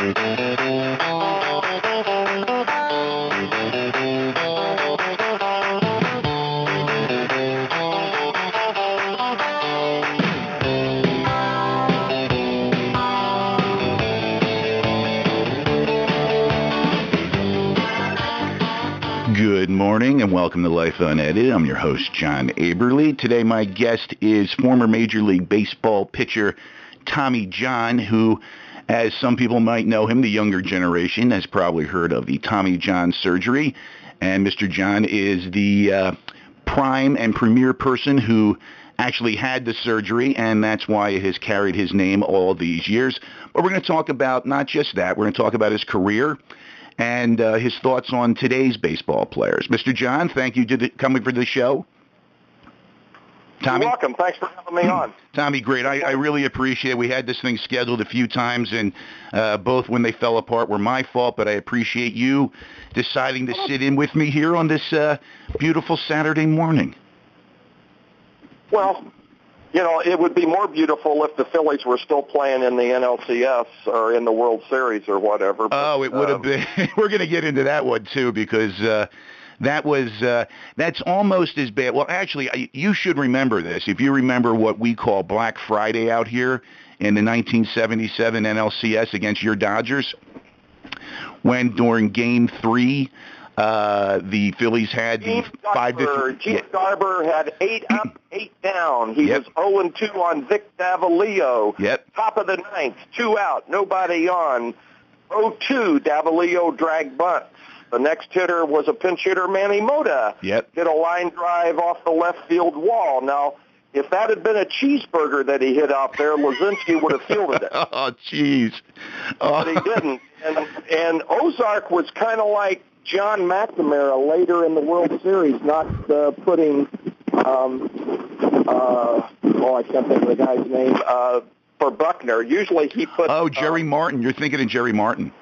Good morning and welcome to Life Unedited. I'm your host, John Aberly. Today, my guest is former Major League Baseball pitcher Tommy John, who, as some people might know him, the younger generation has probably heard of the Tommy John surgery. And Mr. John is the uh, prime and premier person who actually had the surgery, and that's why it has carried his name all these years. But we're going to talk about not just that, we're going to talk about his career and uh, his thoughts on today's baseball players. Mr. John, thank you for coming for the show. Tommy? You're welcome. Thanks for having me on. Tommy, great. I, I really appreciate it. We had this thing scheduled a few times, and uh, both when they fell apart were my fault, but I appreciate you deciding to sit in with me here on this uh, beautiful Saturday morning. Well, you know, it would be more beautiful if the Phillies were still playing in the NLCS or in the World Series or whatever. But, oh, it would have um, been. we're going to get into that one too because uh, that was uh, that's almost as bad. Well, actually, you should remember this. If you remember what we call Black Friday out here in the 1977 NLCS against your Dodgers, when during Game Three uh, the Phillies had the five to Gene yeah. Garber had eight up, eight down. He yep. was 0 2 on Vic Davalillo. Yep. Top of the ninth, two out, nobody on. 0-2, Davalillo drag bunt. The next hitter was a pinch hitter, Manny Mota. Yep. Hit a line drive off the left field wall. Now, if that had been a cheeseburger that he hit out there, Luzinski would have fielded it. oh, jeez. Oh. But he didn't. And, and Ozark was kind of like John McNamara later in the World Series, not uh, putting, um, uh, oh, I can't think of the guy's name, uh, for Buckner. Usually he put. Oh, Jerry uh, Martin. You're thinking of Jerry Martin.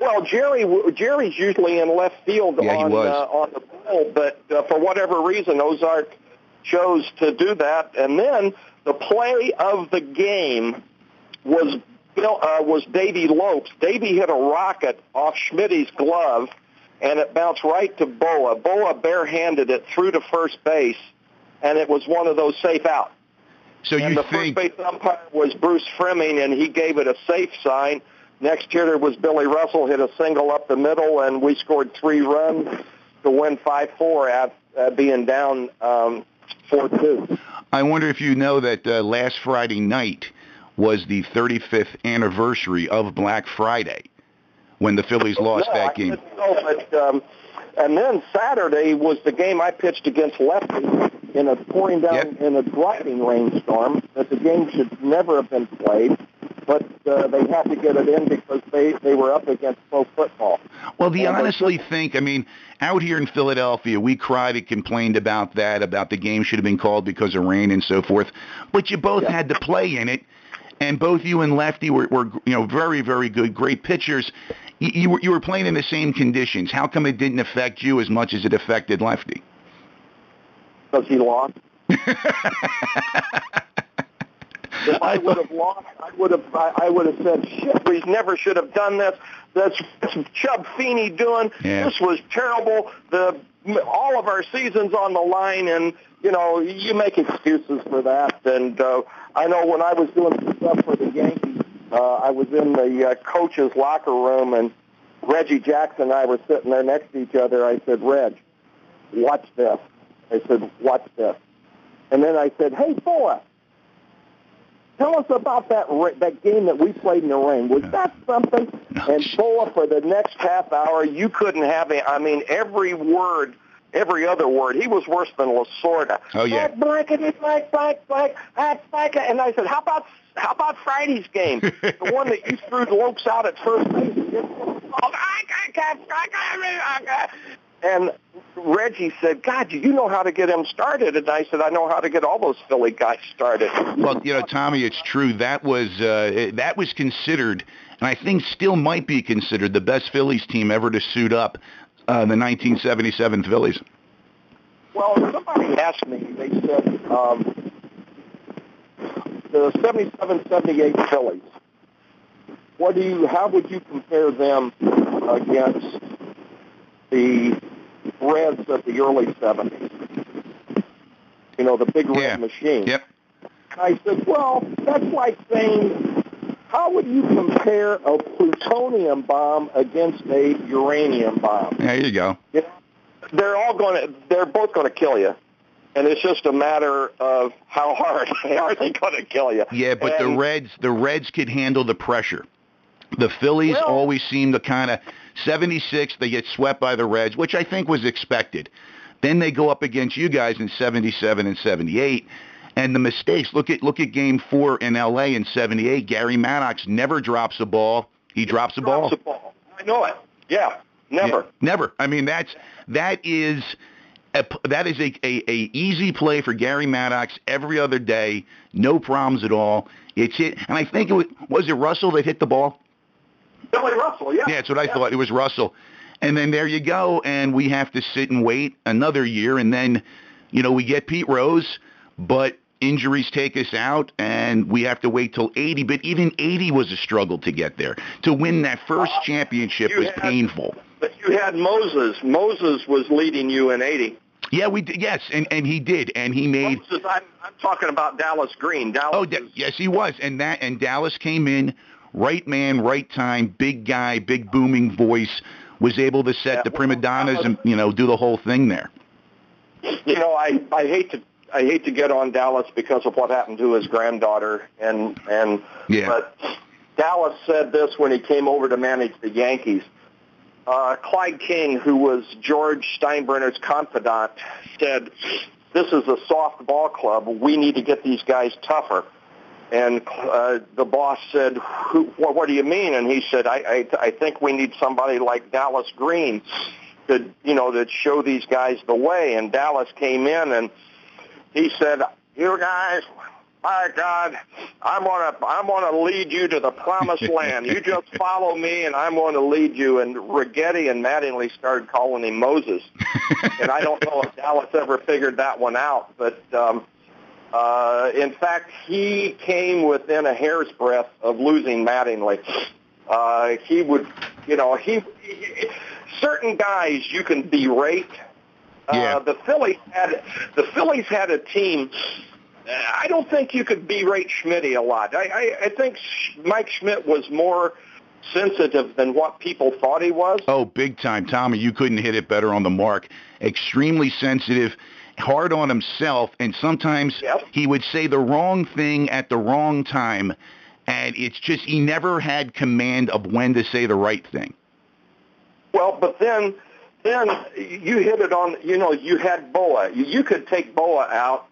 Well, Jerry Jerry's usually in left field yeah, on, uh, on the ball, but uh, for whatever reason, Ozark chose to do that. And then the play of the game was Bill, uh, was Davey Lopes. Davy hit a rocket off Schmidt's glove and it bounced right to Bowa. Bowa barehanded it through to first base, and it was one of those safe out. So and you the think... first base umpire was Bruce Froemming, and he gave it a safe sign. Next hitter was Billy Russell, hit a single up the middle, and we scored three runs to win 5-4 at uh, being down um, 4-2. I wonder if you know that uh, last Friday night was the 35th anniversary of Black Friday when the Phillies lost no, that game. No, but um, and then Saturday was the game I pitched against Lefty in a pouring down yep. in a driving rainstorm. That the game should never have been played, but uh, they had to get it in because they they were up against pro football. Well, do you and honestly think? I mean, out here in Philadelphia, we cried and complained about that, about the game should have been called because of rain and so forth. But you both yep. had to play in it and both you and Lefty were, were you know very very good, great pitchers you, you, were, you were playing in the same conditions. How come it didn't affect you as much as it affected Lefty? Because he lost. if I would have lost, I would have I, I would have said, "Shit, we never should have done this. That's, that's Chub Feeney doing. Yeah. This was terrible. The all of our seasons on the line, and you know, you make excuses for that. And uh, I know when I was doing stuff for the Yankees, uh, I was in the uh, coach's locker room, and Reggie Jackson and I were sitting there next to each other. I said, Reg, watch this. I said, watch this. And then I said, hey, Bowa, tell us about that that game that we played in the rain. Was that something? And Bowa, for the next half hour, you couldn't have it. I mean, every word – every other word. He was worse than Lasorda. Oh yeah. Blankety blank blank blank blank And I said, how about how about Friday's game, the one that you threw Lopes out at first base? And Reggie said, God, do you know how to get him started? And I said, I know how to get all those Philly guys started. Well, you know, Tommy, it's true. That was uh, that was considered, and I think still might be considered the best Phillies team ever to suit up uh, the 1977 Phillies? Well, somebody asked me. They said um, the 77-78 Phillies. what do you? How would you compare them against the Reds of the early '70s? You know, the big red Yeah. machine. Yep. I said, well, that's like saying, how would you compare a plutonium bomb against a uranium bomb? There you go. You know, they're all going to, they're both going to kill you. And it's just a matter of how hard are they going to kill you. Yeah, but the Reds, the Reds could handle the pressure. The Phillies Well- always seem to kind of 76. They get swept by the Reds, which I think was expected. Then they go up against you guys in 77 and 78, and the mistakes. Look at look at Game Four in L.A. in 78. Gary Maddox never drops a ball. He drops a ball. drops the ball. I know it. Yeah, never. Yeah, never. I mean, that's that is a, that is a, a, a easy play for Gary Maddox every other day. No problems at all. It's hit, and I think it was, was it Russell that hit the ball. Billy Russell, yeah. Yeah, that's what I thought. It was Russell. And then there you go, and we have to sit and wait another year, and then, you know, we get Pete Rose, but injuries take us out, and we have to wait till 80. But even 80 was a struggle to get there. To win that first Uh, championship was had- painful. But you had Moses. Moses was leading you in 80. Yeah, we did. Yes, and and he did, and he made. Moses, I'm, I'm talking about Dallas Green. Dallas Oh, da- yes, he was, and that and Dallas came in, right man, right time, big guy, big booming voice, was able to set Yeah, the well, prima donnas and you know do the whole thing there. you know, I, I hate to I hate to get on Dallas because of what happened to his granddaughter and and Yeah. but Dallas said this when he came over to manage the Yankees. Uh, Clyde King, who was George Steinbrenner's confidant, said, "This is a soft ball club. We need to get these guys tougher." And uh, the boss said, Who, what, "What do you mean?" And he said, I, I, "I think we need somebody like Dallas Green to, you know, to show these guys the way." And Dallas came in and he said, "You guys, my God, I'm gonna I'm gonna lead you to the promised land. You just follow me, and I'm going to lead you." And Righetti and Mattingly started calling him Moses, and I don't know if Dallas ever figured that one out, but. um uh, in fact, he came within a hair's breadth of losing Mattingly. Uh, he would, you know, he, he certain guys you can berate. Uh, Yeah. The Phillies had the Phillies had a team. I don't think you could berate Schmitty a lot. I, I, I think Mike Schmidt was more sensitive than what people thought he was. Oh, big time, Tommy! You couldn't hit it better on the mark. Extremely sensitive, hard on himself, and sometimes Yep. he would say the wrong thing at the wrong time, and it's just he never had command of when to say the right thing. Well, but then, then you hit it on. You know, you had Bowa. You, you could take Bowa out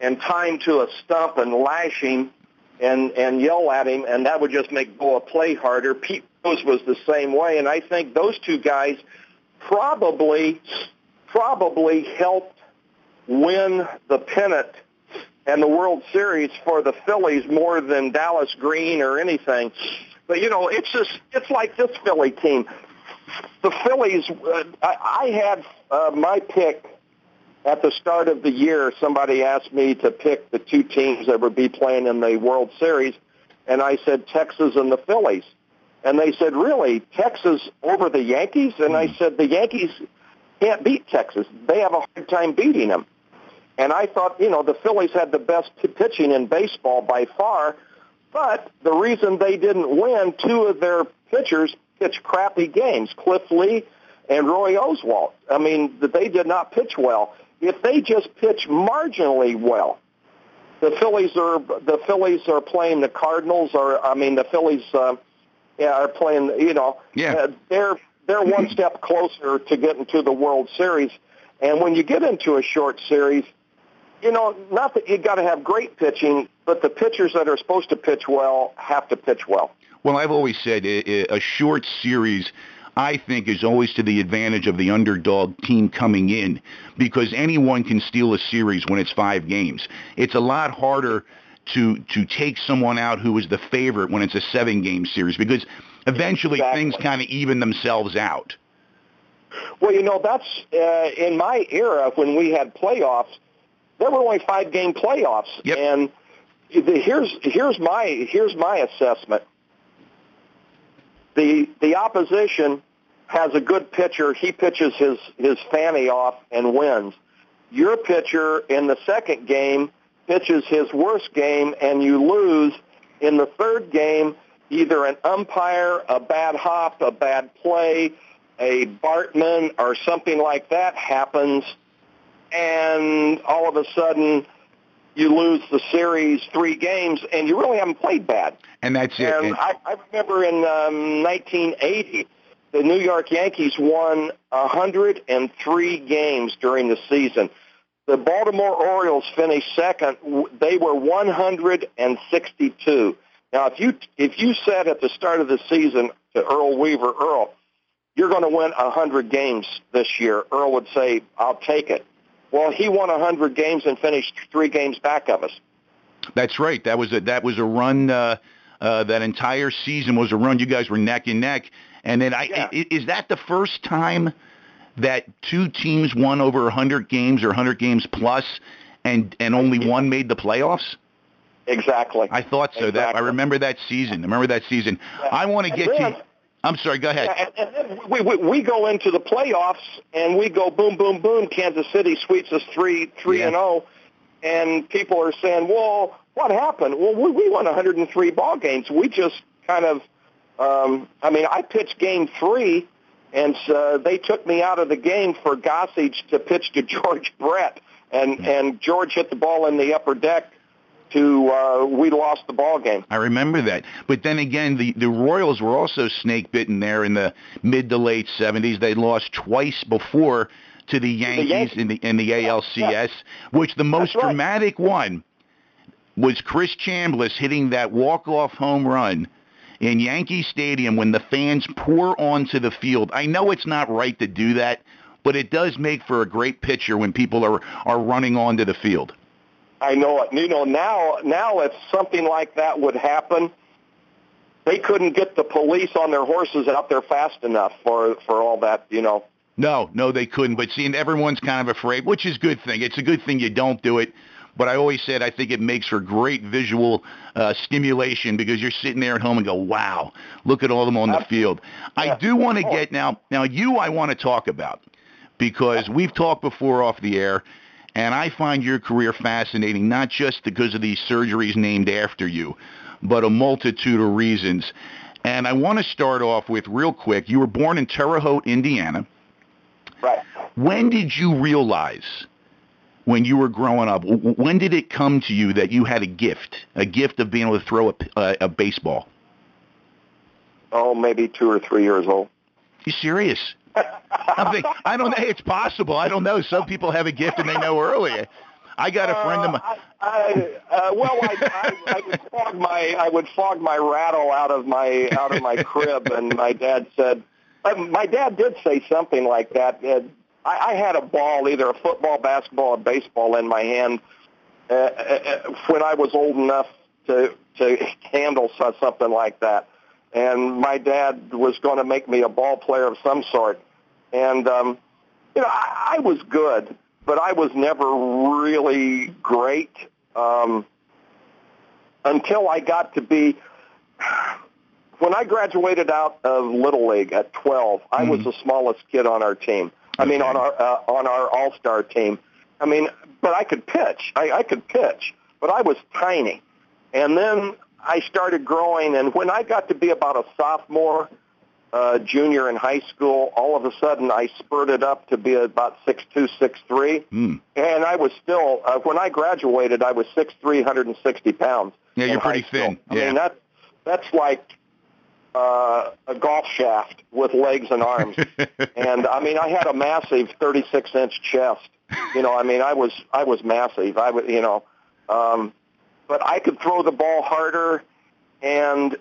and tie him to a stump and lash him and and yell at him, and that would just make Bowa play harder. Pete Rose was the same way, and I think those two guys probably probably helped win the pennant and the World Series for the Phillies more than Dallas Green or anything. But you know, it's just it's like this Philly team. The Phillies, uh, I, I had uh, my pick at the start of the year. Somebody asked me to pick the two teams that would be playing in the World Series, and I said Texas and the Phillies. And they said, really, Texas over the Yankees? And I said, the Yankees can't beat Texas. They have a hard time beating them. And I thought, you know, the Phillies had the best pitching in baseball by far, but the reason they didn't win, two of their pitchers pitched crappy games, Cliff Lee and Roy Oswalt. I mean, they did not pitch well. If they just pitch marginally well, the Phillies are the Phillies are playing the Cardinals, or I mean, the Phillies uh, yeah, are playing. You know, Yeah. uh, they're they're one step closer to getting to the World Series. And when you get into a short series, you know, not that you got to have great pitching, but the pitchers that are supposed to pitch well have to pitch well. Well, I've always said a, a short series, I think, is always to the advantage of the underdog team coming in because anyone can steal a series when it's five games. It's a lot harder to to take someone out who is the favorite when it's a seven game series because eventually Exactly. things kind of even themselves out. Well, you know, that's uh, in my era when we had playoffs. There were only five game playoffs, Yep. and the, here's here's my here's my assessment. the the opposition has a good pitcher. He pitches his his fanny off and wins. Your pitcher in the second game pitches his worst game and you lose. In the third game, either an umpire, a bad hop, a bad play, a Bartman, or something like that happens, and all of a sudden you lose the series three games, and you really haven't played bad. And that's it. And I, I remember in um, 1980, the New York Yankees won 103 games during the season. The Baltimore Orioles finished second. They were 162. Now, if you if you said at the start of the season to Earl Weaver, Earl, you're going to win 100 games this year, Earl would say, I'll take it. Well, he won 100 games and finished three games back of us. That's right. That was a that was a run. Uh, uh, that entire season was a run. You guys were neck and neck. And then, I Yeah. i- is that the first time that two teams won over 100 games or 100 games plus, and and only one made the playoffs? Exactly. I thought so. That I remember that season. I remember that season. I want to get then- to. I'm sorry. Go ahead. And, and then we, we we go into the playoffs and we go boom boom boom. Kansas City sweeps us three three Yeah. and zero, and people are saying, "Well, what happened?" Well, we, we won 103 ball games. We just kind of, um, I mean, I pitched game three, and uh, they took me out of the game for Gossage to pitch to George Brett, and and George hit the ball in the upper deck. To uh, we lost the ball game. I remember that. But then again, the, the Royals were also snake bitten there in the mid to late 70s. They lost twice before to the Yankees Yankees. in the in the ALCS, which the most right. dramatic one was Chris Chambliss hitting that walk-off home run in Yankee Stadium when the fans pour onto the field. I know it's not right to do that, but it does make for a great picture when people are are running onto the field. I know it. You know now. Now, if something like that would happen, they couldn't get the police on their horses out there fast enough for for all that. You know. No, no, they couldn't. But seeing everyone's kind of afraid, which is a good thing. It's a good thing you don't do it. But I always said I think it makes for great visual uh, stimulation because you're sitting there at home and go, "Wow, look at all of them on the field." I do want to get now. Now you, I want to talk about because we've talked before off the air, and I find your career fascinating not just because of these surgeries named after you, but a multitude of reasons. And I want to start off with real quick. You were born in Terre Haute, Indiana. Right. When did you realize when you were growing up, when did it come to you that you had a gift, a gift of being able to throw a baseball? Oh, maybe two or three years old. You serious? I'm think, I don't know. It's possible. I don't know. Some people have a gift and they know earlier. I got a friend of Uh, mine. I, I, uh, well, I, I, I would fog my I would fog my rattle out of my out of my crib, and my dad said, uh, my dad did say something like that. Uh, I, I had a ball, either a football, basketball, or baseball, in my hand uh, uh, when I was old enough to to handle something like that. And my dad was going to make me a ball player of some sort, and um, you know I, I was good but I was never really great um, until I got to be. When I graduated out of Little League at 12, I was Mhm. the smallest kid on our team. I mean, on our uh, on our All Star team. I mean, but I could pitch. I, I could pitch, but I was tiny. And then I started growing, and when I got to be about a sophomore, uh, junior in high school, all of a sudden I spurted up to be about six two, six three, Hmm. and I was still uh, when I graduated, I was six three, hundred and sixty pounds. Yeah, you're pretty school. thin. I Yeah. mean that that's like uh, a golf shaft with legs and arms. and I mean, I had a massive 36 inch chest. You know, I mean, I was I was massive. I was, you know, um, but I could throw the ball harder, and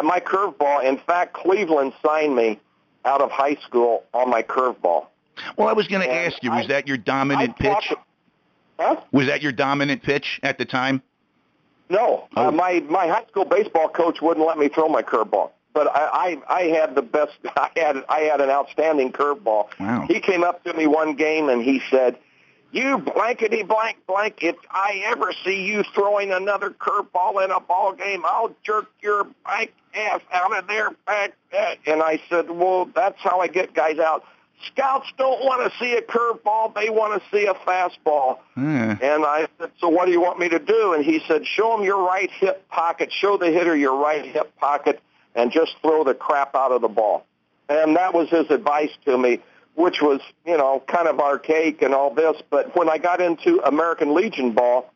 my curveball. In fact, Cleveland signed me out of high school on my curveball. Well, I was going to ask you, was I- that your dominant pitch? Huh? Was that your dominant pitch at the time? No, Oh. uh, my my high school baseball coach wouldn't let me throw my curveball. But I, I I had the best. I had I had an outstanding curveball. Wow. He came up to me one game and he said, you blankety blank blank, if I ever see you throwing another curveball in a ball game, I'll jerk your blank ass out of there. Back. And I said, well, that's how I get guys out. Scouts don't want to see a curveball. They want to see a fastball. Mm. And I said, so what do you want me to do? And he said, show them your right hip pocket. Show the hitter your right hip pocket and just throw the crap out of the ball. And that was his advice to me which was, you know, kind of archaic and all this. But when I got into American Legion ball,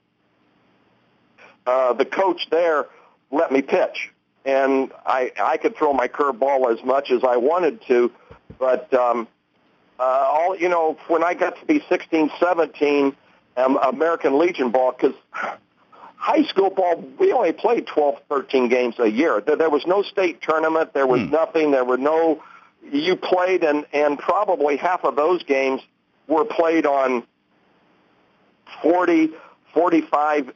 uh, the coach there let me pitch. And I, I could throw my curveball as much as I wanted to. But, um, uh, all, you know, when I got to be 16, 17, um, American Legion ball, because high school ball, we only played 12, 13 games a year. There, there was no state tournament. There was hmm. nothing. There were no you played, and and probably half of those games were played on 40, 45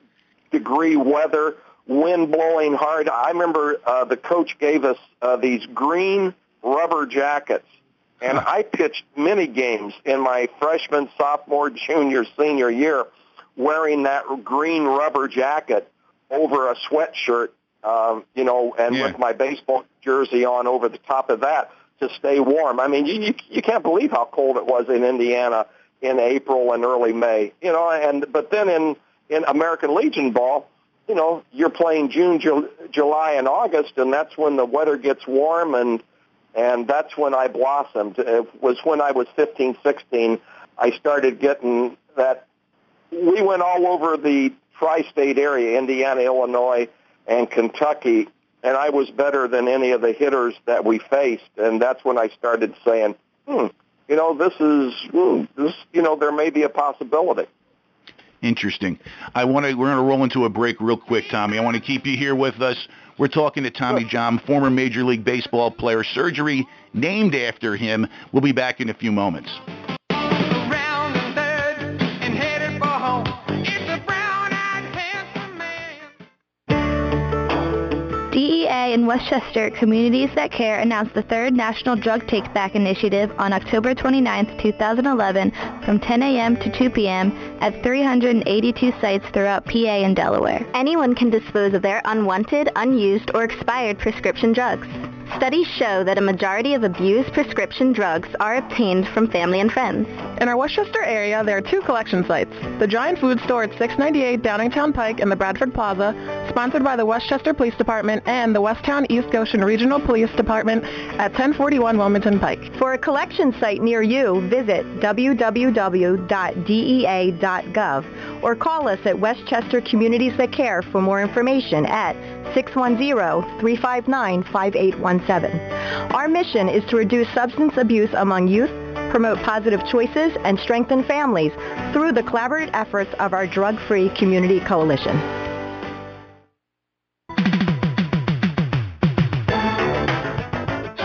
degree weather, wind blowing hard. I remember uh, the coach gave us uh, these green rubber jackets, and I pitched many games in my freshman, sophomore, junior, senior year wearing that green rubber jacket over a sweatshirt, um, you know, and yeah. with my baseball jersey on over the top of that to stay warm. I mean, you, you you can't believe how cold it was in Indiana in April and early May. You know, and but then in in American Legion ball, you know, you're playing June, Ju- July, and August, and that's when the weather gets warm, and and that's when I blossomed. It was when I was 15, 16. I started getting that. We went all over the tri-state area, Indiana, Illinois, and Kentucky, and I was better than any of the hitters that we faced. And that's when I started saying, hmm, you know, this is hmm, this, you know, there may be a possibility. Interesting. I want to. We're going to roll into a break real quick, Tommy. I want to keep you here with us. We're talking to Tommy John, former Major League Baseball player. Surgery named after him. We'll be back in a few moments. In West Chester, Communities That Care announced the third National Drug Take Back Initiative on October 29, 2011 from 10 a.m. to 2 p.m. at 382 sites throughout PA and Delaware. Anyone can dispose of their unwanted, unused, or expired prescription drugs. Studies show that a majority of abused prescription drugs are obtained from family and friends. In our West Chester area, there are two collection sites. The Giant Food Store at 698 Downingtown Pike in the Bradford Plaza, sponsored by the West Chester Police Department and the Westtown East Goshen Regional Police Department at 1041 Wilmington Pike. For a collection site near you, visit www.dea.gov or call us at West Chester Communities That Care for more information at 610-359-5817. Our mission is to reduce substance abuse among youth, promote positive choices, and strengthen families through the collaborative efforts of our Drug-Free Community Coalition.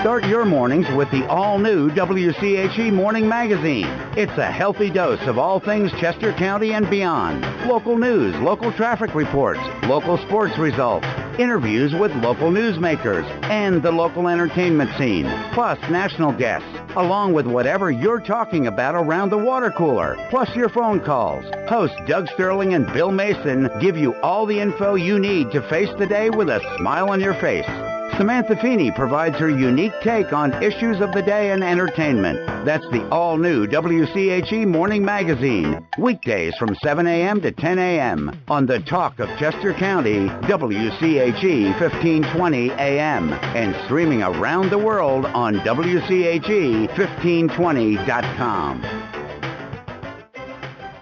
Start your mornings with the all-new WCHE Morning Magazine. It's a healthy dose of all things Chester County and beyond. Local news, local traffic reports, local sports results, interviews with local newsmakers, and the local entertainment scene, plus national guests, along with whatever you're talking about around the water cooler, plus your phone calls. Hosts Doug Sterling and Bill Mason give you all the info you need to face the day with a smile on your face. Samantha Feeney provides her unique take on issues of the day and entertainment. That's the all-new WCHE Morning Magazine. Weekdays from 7 a.m. to 10 a.m. on the Talk of Chester County, WCHE 1520 a.m. and streaming around the world on WCHE1520.com.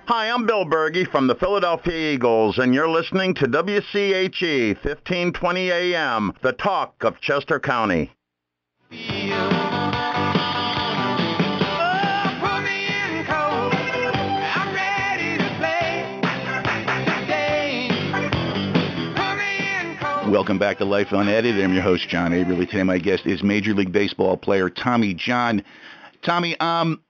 Hi, I'm Bill Bergey from the Philadelphia Eagles, and you're listening to WCHE 1520 AM, the talk of Chester County. Welcome back to Life Unedited. I'm your host, John Aberly. Today my guest is Major League Baseball player Tommy John. Tommy, um,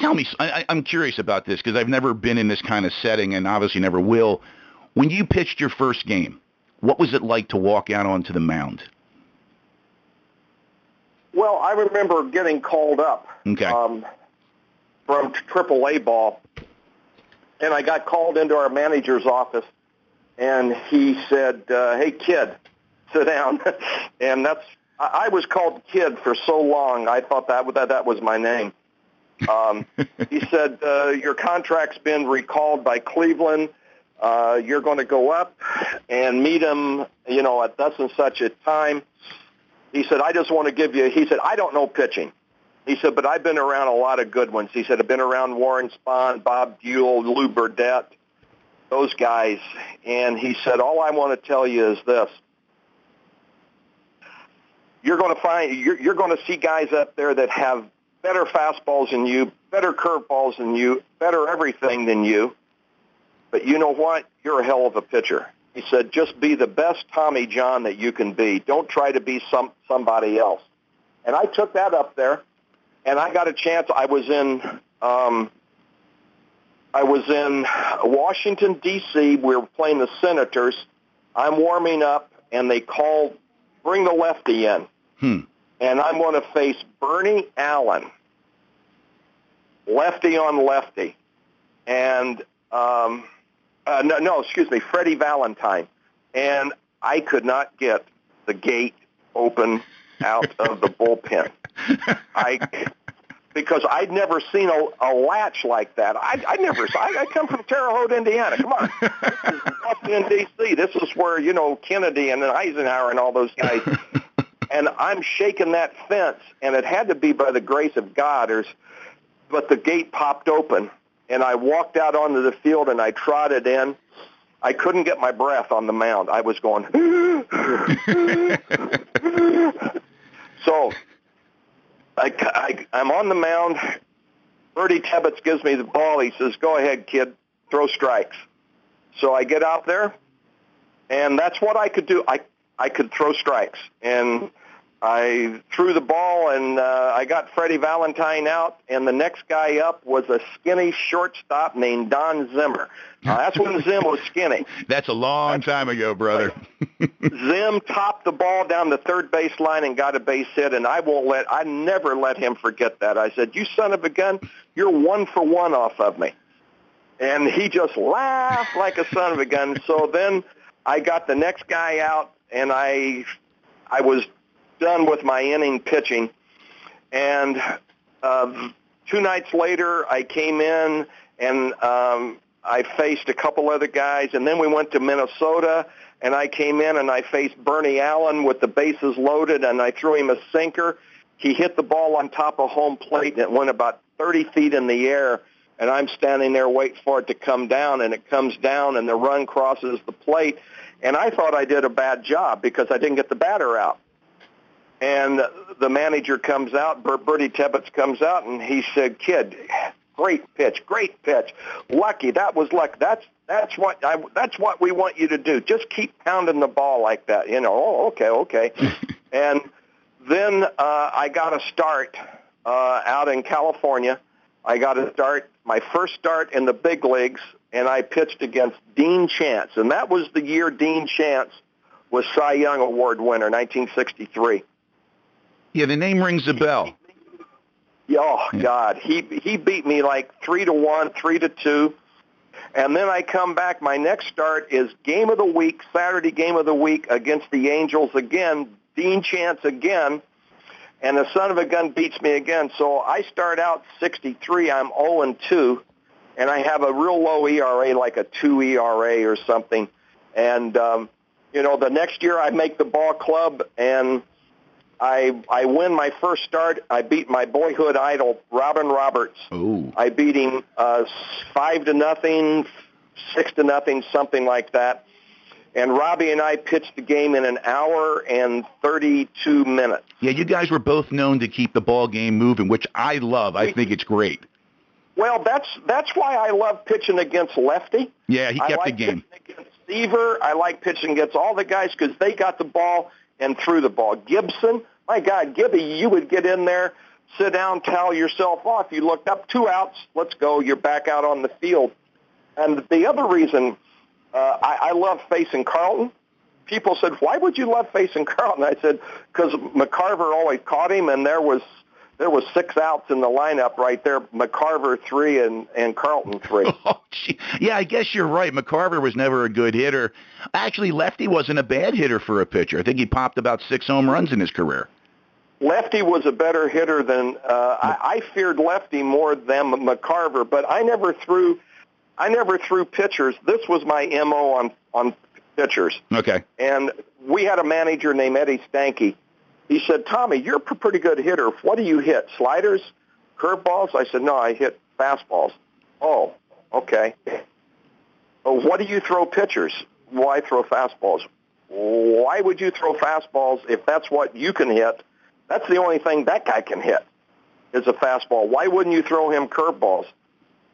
Tell me, I, I'm curious about this because I've never been in this kind of setting and obviously never will. When you pitched your first game, what was it like to walk out onto the mound? Well, I remember getting called up okay. um, from AAA ball, and I got called into our manager's office, and he said, uh, "Hey, kid, sit down." and that's I, I was called kid for so long. I thought that that that was my name. Um, he said, uh, "Your contract's been recalled by Cleveland. Uh, you're going to go up and meet him, you know, at thus and such a time." He said, "I just want to give you." He said, "I don't know pitching." He said, "But I've been around a lot of good ones." He said, "I've been around Warren Spahn, Bob Buhl, Lew Burdette, those guys." And he said, "All I want to tell you is this." You're going to find you're, you're going to see guys up there that have better fastballs than you, better curveballs than you, better everything than you. But you know what? You're a hell of a pitcher. He said, just be the best Tommy John that you can be. Don't try to be some somebody else. And I took that up there, and I got a chance. I was in um, I was in Washington D.C. We were playing the Senators. I'm warming up, and they called, bring the lefty in. Hmm. And I'm going to face Bernie Allen, lefty on lefty, and um, uh, no, no, excuse me, Freddie Valentine, and I could not get the gate open out of the bullpen. I because I'd never seen a, a latch like that. I, I never. I, I come from Terre Haute, Indiana. Come on, this is Washington D.C. This is where you know Kennedy and Eisenhower and all those guys. And I'm shaking that fence, and it had to be by the grace of God. Or, but the gate popped open, and I walked out onto the field, and I trotted in. I couldn't get my breath on the mound. I was going. so I, I, I'm on the mound. Birdie Tebbetts gives me the ball. He says, "Go ahead, kid, throw strikes." So I get out there, and that's what I could do. I I could throw strikes, and I threw the ball, and uh, I got Freddie Valentine out, and the next guy up was a skinny shortstop named Don Zimmer. That's when Zim was skinny. That's a long time ago, brother. Zim topped the ball down the third base line and got a base hit, and I won't let, I never let him forget that. I said, you son of a gun, you're one for one off of me. And he just laughed like a son of a gun. So then I got the next guy out, and I, I was done with my inning pitching. And uh, two nights later, I came in and um, I faced a couple other guys, and then we went to Minnesota, and I came in and I faced Bernie Allen with the bases loaded, and I threw him a sinker. He hit the ball on top of home plate, and it went about 30 feet in the air, and I'm standing there waiting for it to come down, and it comes down, and the run crosses the plate, and I thought I did a bad job because I didn't get the batter out. And the manager comes out, Birdie Tebbetts comes out, and he said, "Kid, great pitch, great pitch, lucky. That was luck. That's that's what I, that's what we want you to do. Just keep pounding the ball like that. You know. Oh, okay, okay. and then uh, I got a start uh, out in California. I got a start, my first start in the big leagues, and I pitched against Dean Chance, and that was the year Dean Chance was Cy Young Award winner, 1963. Yeah, the name rings a bell. Oh God, he he beat me like three to one, three to two, and then I come back. My next start is game of the week, Saturday game of the week against the Angels again. Dean Chance again, and the son of a gun beats me again. So I start out 63. I'm 0 and 2, and I have a real low ERA, like a two ERA or something. And um, you know, the next year I make the ball club and I I win my first start. I beat my boyhood idol Robin Roberts. Ooh. I beat him uh, five to nothing, six to nothing, something like that. And Robbie and I pitched the game in an hour and 32 minutes. Yeah, you guys were both known to keep the ball game moving, which I love. I think it's great. Well, that's that's why I love pitching against lefty. Yeah, he kept I like the game. pitching against Seaver. I like pitching against all the guys because they got the ball and threw the ball. Gibson, my God, Gibby, you would get in there, sit down, towel yourself off. You looked up, two outs, let's go. You're back out on the field. And the other reason uh, I, I love facing Carlton, people said, why would you love facing Carlton? I said, because McCarver always caught him, and there was there was six outs in the lineup right there. McCarver three and and Carlton three. Oh, gee. yeah, I guess you're right. McCarver was never a good hitter. Actually, Lefty wasn't a bad hitter for a pitcher. I think he popped about six home runs in his career. Lefty was a better hitter than uh, I, I feared Lefty more than McCarver, but I never threw. I never threw pitchers. This was my mo on on pitchers. Okay. And we had a manager named Eddie Stanky. He said, "Tommy, you're a pretty good hitter. What do you hit? Sliders, curveballs?" I said, "No, I hit fastballs." Oh, okay. Oh, what do you throw pitchers? Why throw fastballs? Why would you throw fastballs if that's what you can hit? That's the only thing that guy can hit is a fastball. Why wouldn't you throw him curveballs?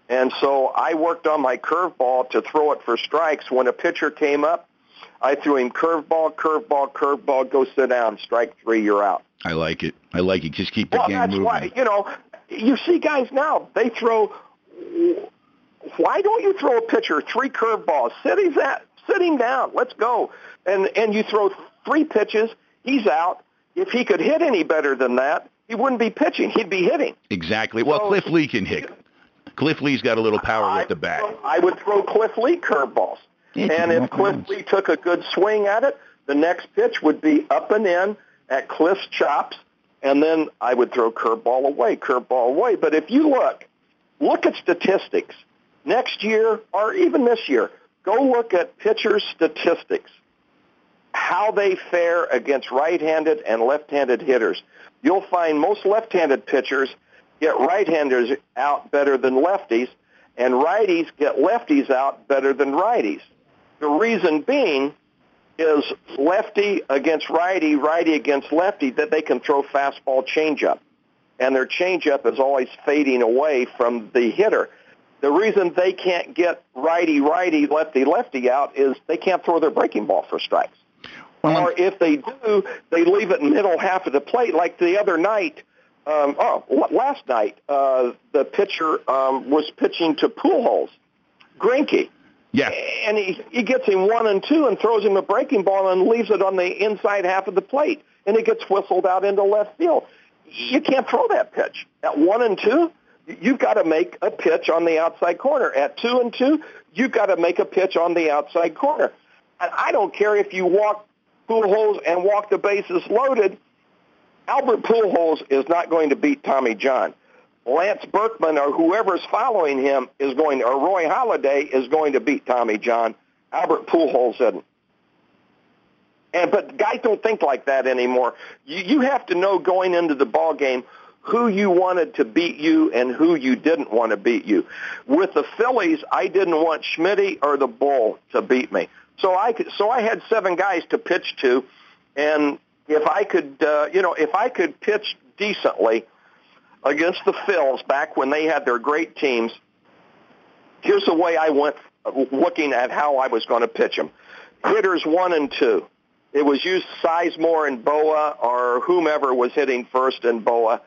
And so I worked on my curveball to throw it for strikes. When a pitcher came up, I threw him curveball, curveball, curveball, go sit down, strike three, you're out. I like it. I like it. Just keep the well, game that's moving. why, you know, you see guys now, they throw, why don't you throw a pitcher three curveballs? Sit him, that, sit him down, let's go. And, and you throw three pitches, he's out. If he could hit any better than that, he wouldn't be pitching. He'd be hitting. Exactly. Well, So- Cliff Lee can hit. Cliff Lee's got a little power I, with the bat. I would throw Cliff Lee curveballs. And if Cliff. Lee took a good swing at it, the next pitch would be up and in at Cliff's chops, and then I would throw curveball away, curveball away. But if you look, look at statistics next year or even this year, go look at pitchers' statistics, how they fare against right-handed and left-handed hitters. You'll find most left-handed pitchers get right-handers out better than lefties, and righties get lefties out better than righties. The reason being is lefty against righty, righty against lefty, that they can throw fastball changeup. And their changeup is always fading away from the hitter. The reason they can't get righty, righty, lefty, lefty out is they can't throw their breaking ball for strikes. Well, or if they do, they leave it middle half of the plate. Like the other night, um, oh, last night, uh, the pitcher um, was pitching to Pujols, Greinke, yeah. and he, he gets him one and two and throws him a breaking ball and leaves it on the inside half of the plate, and it gets whistled out into left field. You can't throw that pitch at one and two. You've got to make a pitch on the outside corner. At two and two, you've got to make a pitch on the outside corner. And I don't care if you walk Pujols and walk the bases loaded. Albert Pujols is not going to beat Tommy John. Lance Berkman or whoever's following him is going, or Roy Halladay is going to beat Tommy John. Albert Pujols isn't. And but guys don't think like that anymore. You, you have to know going into the ball game who you wanted to beat you and who you didn't want to beat you. With the Phillies, I didn't want Schmitty or the Bull to beat me. So I could, so I had seven guys to pitch to, and if I could, uh, you know, if I could pitch decently against the Phils back when they had their great teams, here's the way I went looking at how I was going to pitch them. Hitters one and two. It was used Sizemore and Bowa or whomever was hitting first and Bowa.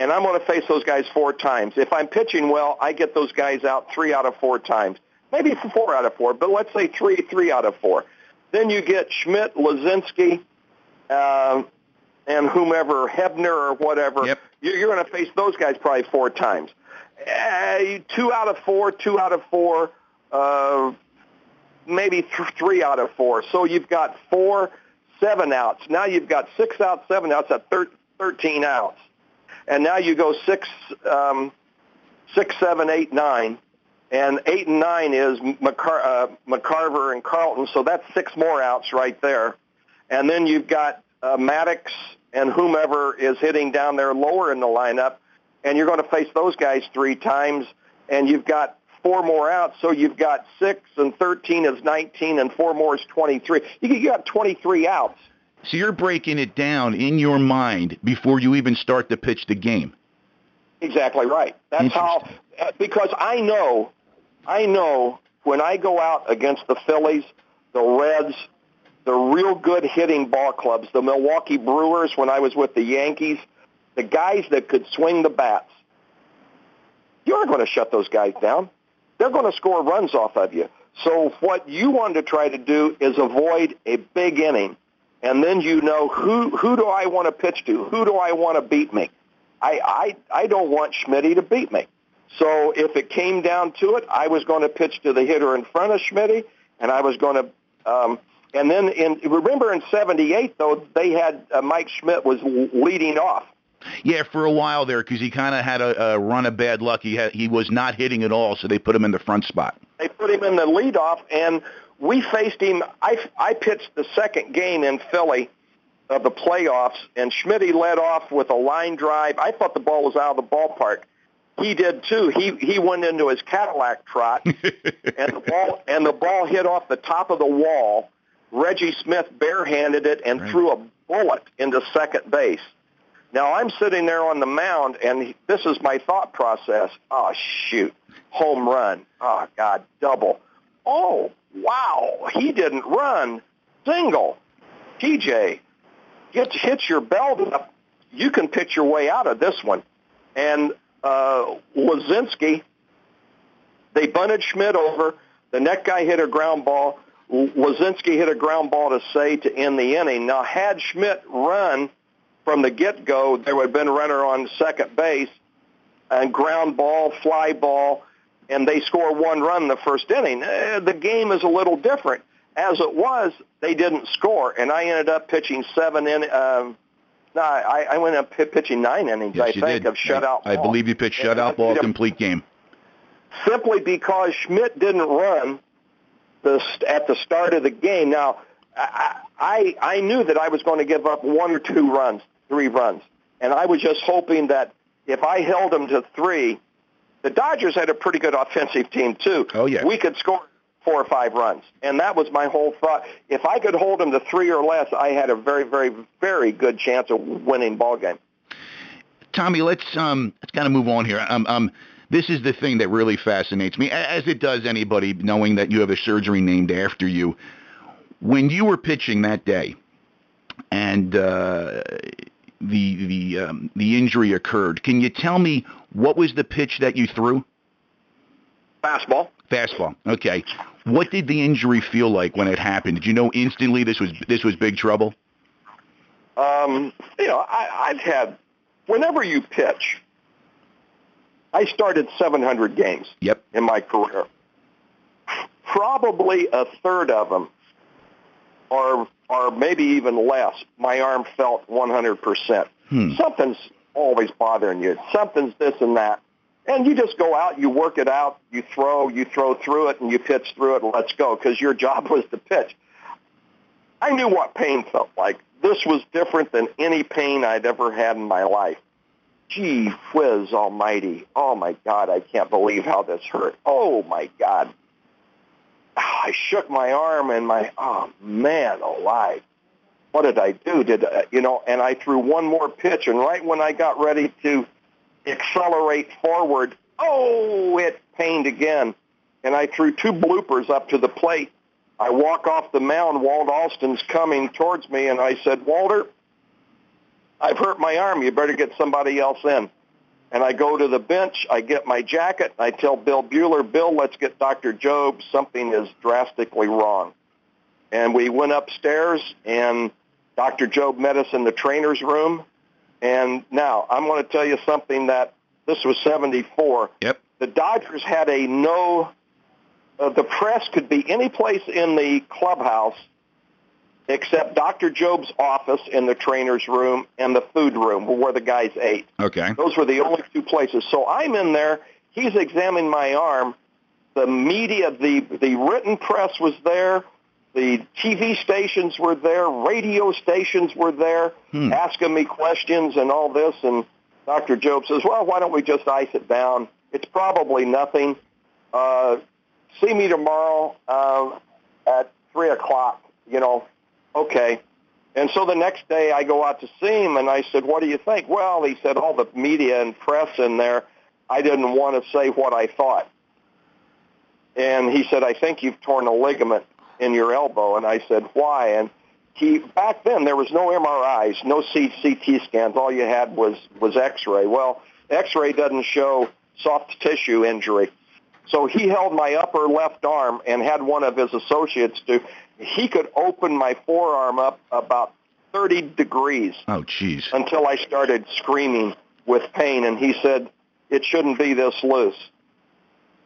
And I'm going to face those guys four times. If I'm pitching well, I get those guys out three out of four times. Maybe four out of four, but let's say three, three out of four. Then you get Schmidt, Luzinski, um, and whomever, Hebner or whatever. Yep. You're, going to face those guys probably four times. Uh, two out of four, two out of four, uh, maybe th- three out of four. So you've got four, seven outs. Now you've got six outs, seven outs, at thir- 13 outs. And now you go six, um, six, seven, eight, nine. And eight and nine is McCar- uh, McCarver and Carlton, so that's six more outs right there. And then you've got uh, Maddox and whomever is hitting down there lower in the lineup, and you're going to face those guys three times, and you've got four more outs, so you've got six and 13 is 19, and four more is 23. You you got 23 outs. So you're breaking it down in your mind before you even start to pitch the game. Exactly right. That's how, uh, because I know, I know when I go out against the Phillies, the Reds, the real good hitting ball clubs, the Milwaukee Brewers when I was with the Yankees, the guys that could swing the bats, you aren't going to shut those guys down. They're going to score runs off of you. So what you want to try to do is avoid a big inning, and then you know who who do I want to pitch to? Who do I want to beat me? I, I, I don't want Schmidt to beat me. So if it came down to it, I was going to pitch to the hitter in front of Schmidt, and I was going to. Um, and then in remember in '78 though they had uh, Mike Schmidt was leading off. Yeah, for a while there because he kind of had a, a run of bad luck. He had, he was not hitting at all, so they put him in the front spot. They put him in the leadoff, and we faced him. I I pitched the second game in Philly of the playoffs, and Schmidt led off with a line drive. I thought the ball was out of the ballpark he did too. He he went into his Cadillac trot, and the ball and the ball hit off the top of the wall. Reggie Smith barehanded it and right. threw a bullet into second base. Now I'm sitting there on the mound, and this is my thought process. Oh shoot, home run! Oh God, double! Oh wow, he didn't run, single. TJ, get hit your belt up. You can pitch your way out of this one. And uh, Luzinski, they bunted Schmidt over. The net guy hit a ground ball. Luzinski hit a ground ball to say to end the inning. Now, had Schmidt run from the get-go, there would have been a runner on second base and ground ball, fly ball, and they score one run in the first inning. Uh, the game is a little different. As it was, they didn't score, and I ended up pitching seven in, um, no, I, I went up pitching nine innings. Yes, I think did. of shutout. I, I believe you pitched shutout ball, complete game. Simply because Schmidt didn't run the at the start of the game. Now, I, I I knew that I was going to give up one or two runs, three runs, and I was just hoping that if I held them to three, the Dodgers had a pretty good offensive team too. Oh yeah, we could score four or five runs. And that was my whole thought. If I could hold them to three or less, I had a very, very, very good chance of winning ball game. Tommy, let's um, let's kind of move on here. Um, um, this is the thing that really fascinates me, as it does anybody, knowing that you have a surgery named after you. When you were pitching that day, and uh, the the um, the injury occurred, can you tell me what was the pitch that you threw? Fastball. Fastball. Okay. What did the injury feel like when it happened? Did you know instantly this was this was big trouble? Um, you know, I, I've had whenever you pitch. I started 700 games. Yep. In my career, probably a third of them, or or maybe even less. My arm felt 100%. Hmm. Something's always bothering you. Something's this and that. And you just go out, you work it out, you throw, you throw through it, and you pitch through it, and let's go, because your job was to pitch. I knew what pain felt like. This was different than any pain I'd ever had in my life. Gee whiz almighty. Oh, my God, I can't believe how this hurt. Oh, my God. I shook my arm, and my, oh, man alive. What did I do? Did, uh, you know, and I threw one more pitch, and right when I got ready to accelerate forward. Oh, it pained again. And I threw two bloopers up to the plate. I walk off the mound. Walt Alston's coming towards me, and I said, Walter, I've hurt my arm. You better get somebody else in. And I go to the bench. I get my jacket. I tell Bill Buhler, Bill, let's get Dr. Jobe. Something is drastically wrong. And we went upstairs, and Dr. Jobe met us in the trainer's room. And now I'm going to tell you something that this was 74. Yep. The Dodgers had a no. Uh, the press could be any place in the clubhouse except Dr. Jobe's office in the trainer's room and the food room where the guys ate. Okay. Those were the only two places. So I'm in there. He's examining my arm. The media, the the written press was there. The TV stations were there, radio stations were there, hmm. asking me questions and all this. And Dr. Jobe says, well, why don't we just ice it down? It's probably nothing. Uh, see me tomorrow uh, at 3 o'clock, you know. Okay. And so the next day I go out to see him and I said, what do you think? Well, he said, all the media and press in there, I didn't want to say what I thought. And he said, I think you've torn a ligament in your elbow. And I said, why? And he, back then there was no MRIs, no CT scans. All you had was, was x-ray. Well, x-ray doesn't show soft tissue injury. So he held my upper left arm and had one of his associates do. He could open my forearm up about 30 degrees. Oh, jeez. Until I started screaming with pain, and he said, it shouldn't be this loose.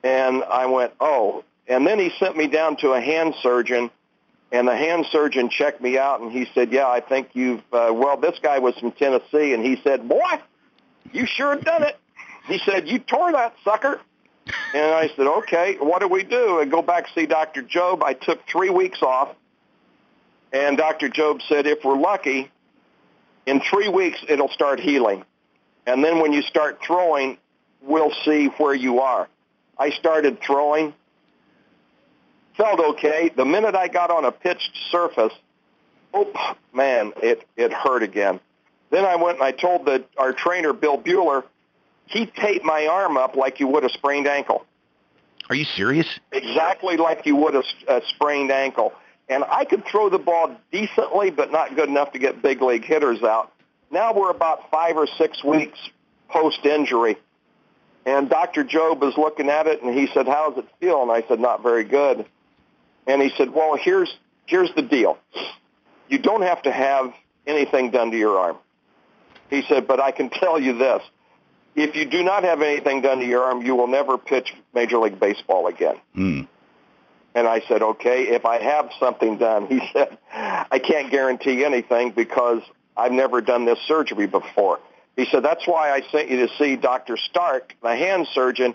And I went, oh. And then he sent me down to a hand surgeon, and the hand surgeon checked me out, and he said, yeah, I think you've, uh, well, this guy was from Tennessee, and he said, boy, you sure done it. He said, you tore that sucker. And I said, okay, what do we do? I go back see Dr. Jobe. I took three weeks off, and Dr. Jobe said, if we're lucky, in three weeks it'll start healing. And then when you start throwing, we'll see where you are. I started throwing, felt okay. The minute I got on a pitched surface, oh man, it it hurt again. Then I went and I told the our trainer Bill Buhler, he taped my arm up like you would a sprained ankle. Are you serious? Exactly like you would a, a sprained ankle. And I could throw the ball decently, but not good enough to get big league hitters out. Now we're about five or six weeks post injury. And Dr. Jobe is looking at it and he said, How does it feel? And I said, Not very good. And he said, Well, here's here's the deal. You don't have to have anything done to your arm. He said, But I can tell you this. If you do not have anything done to your arm, you will never pitch Major League Baseball again. Hmm. And I said, okay, if I have something done, he said, I can't guarantee anything because I've never done this surgery before. He said, that's why I sent you to see Dr. Stark, the hand surgeon.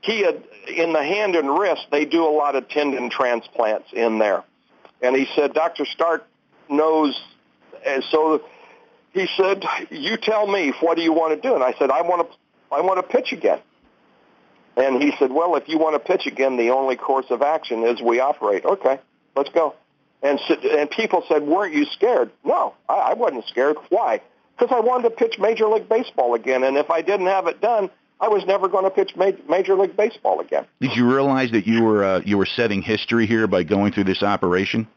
He had, in the hand and wrist, they do a lot of tendon transplants in there. And he said, Dr. Stark knows. So he said, you tell me, what do you want to do? And I said, I want to, I want to pitch again. And he said, well, if you want to pitch again, the only course of action is we operate. Okay, let's go. And, and people said, weren't you scared? No, I, I wasn't scared. Why? Because I wanted to pitch Major League Baseball again. And if I didn't have it done, I was never going to pitch Major League Baseball again. Did you realize that you were uh, you were setting history here by going through this operation?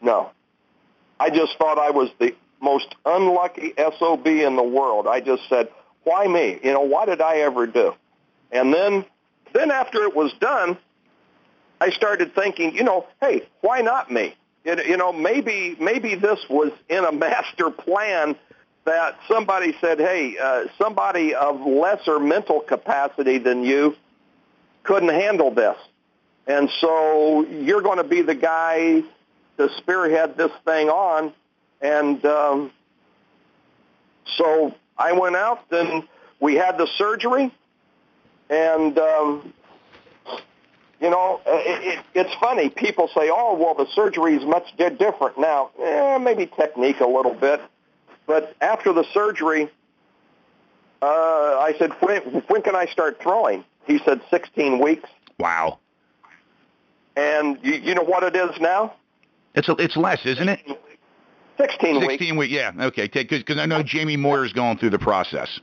No, I just thought I was the most unlucky sob in the world. I just said, "Why me? You know, what did I ever do?" And then, then after it was done, I started thinking, you know, hey, why not me? It, you know, maybe maybe this was in a master plan that somebody said, hey, uh, somebody of lesser mental capacity than you couldn't handle this. And so you're going to be the guy to spearhead this thing on. And um, so I went out and we had the surgery. And, um, you know, it, it, it's funny. People say, oh, well, the surgery is much different now. Eh, maybe technique a little bit. But after the surgery, uh, I said, when, when can I start throwing? He said 16 weeks. Wow. And you, you know what it is now? It's a, it's less, isn't it? 16 weeks. 16 weeks, yeah. Okay, because I know Jamie Moyer's going through the process.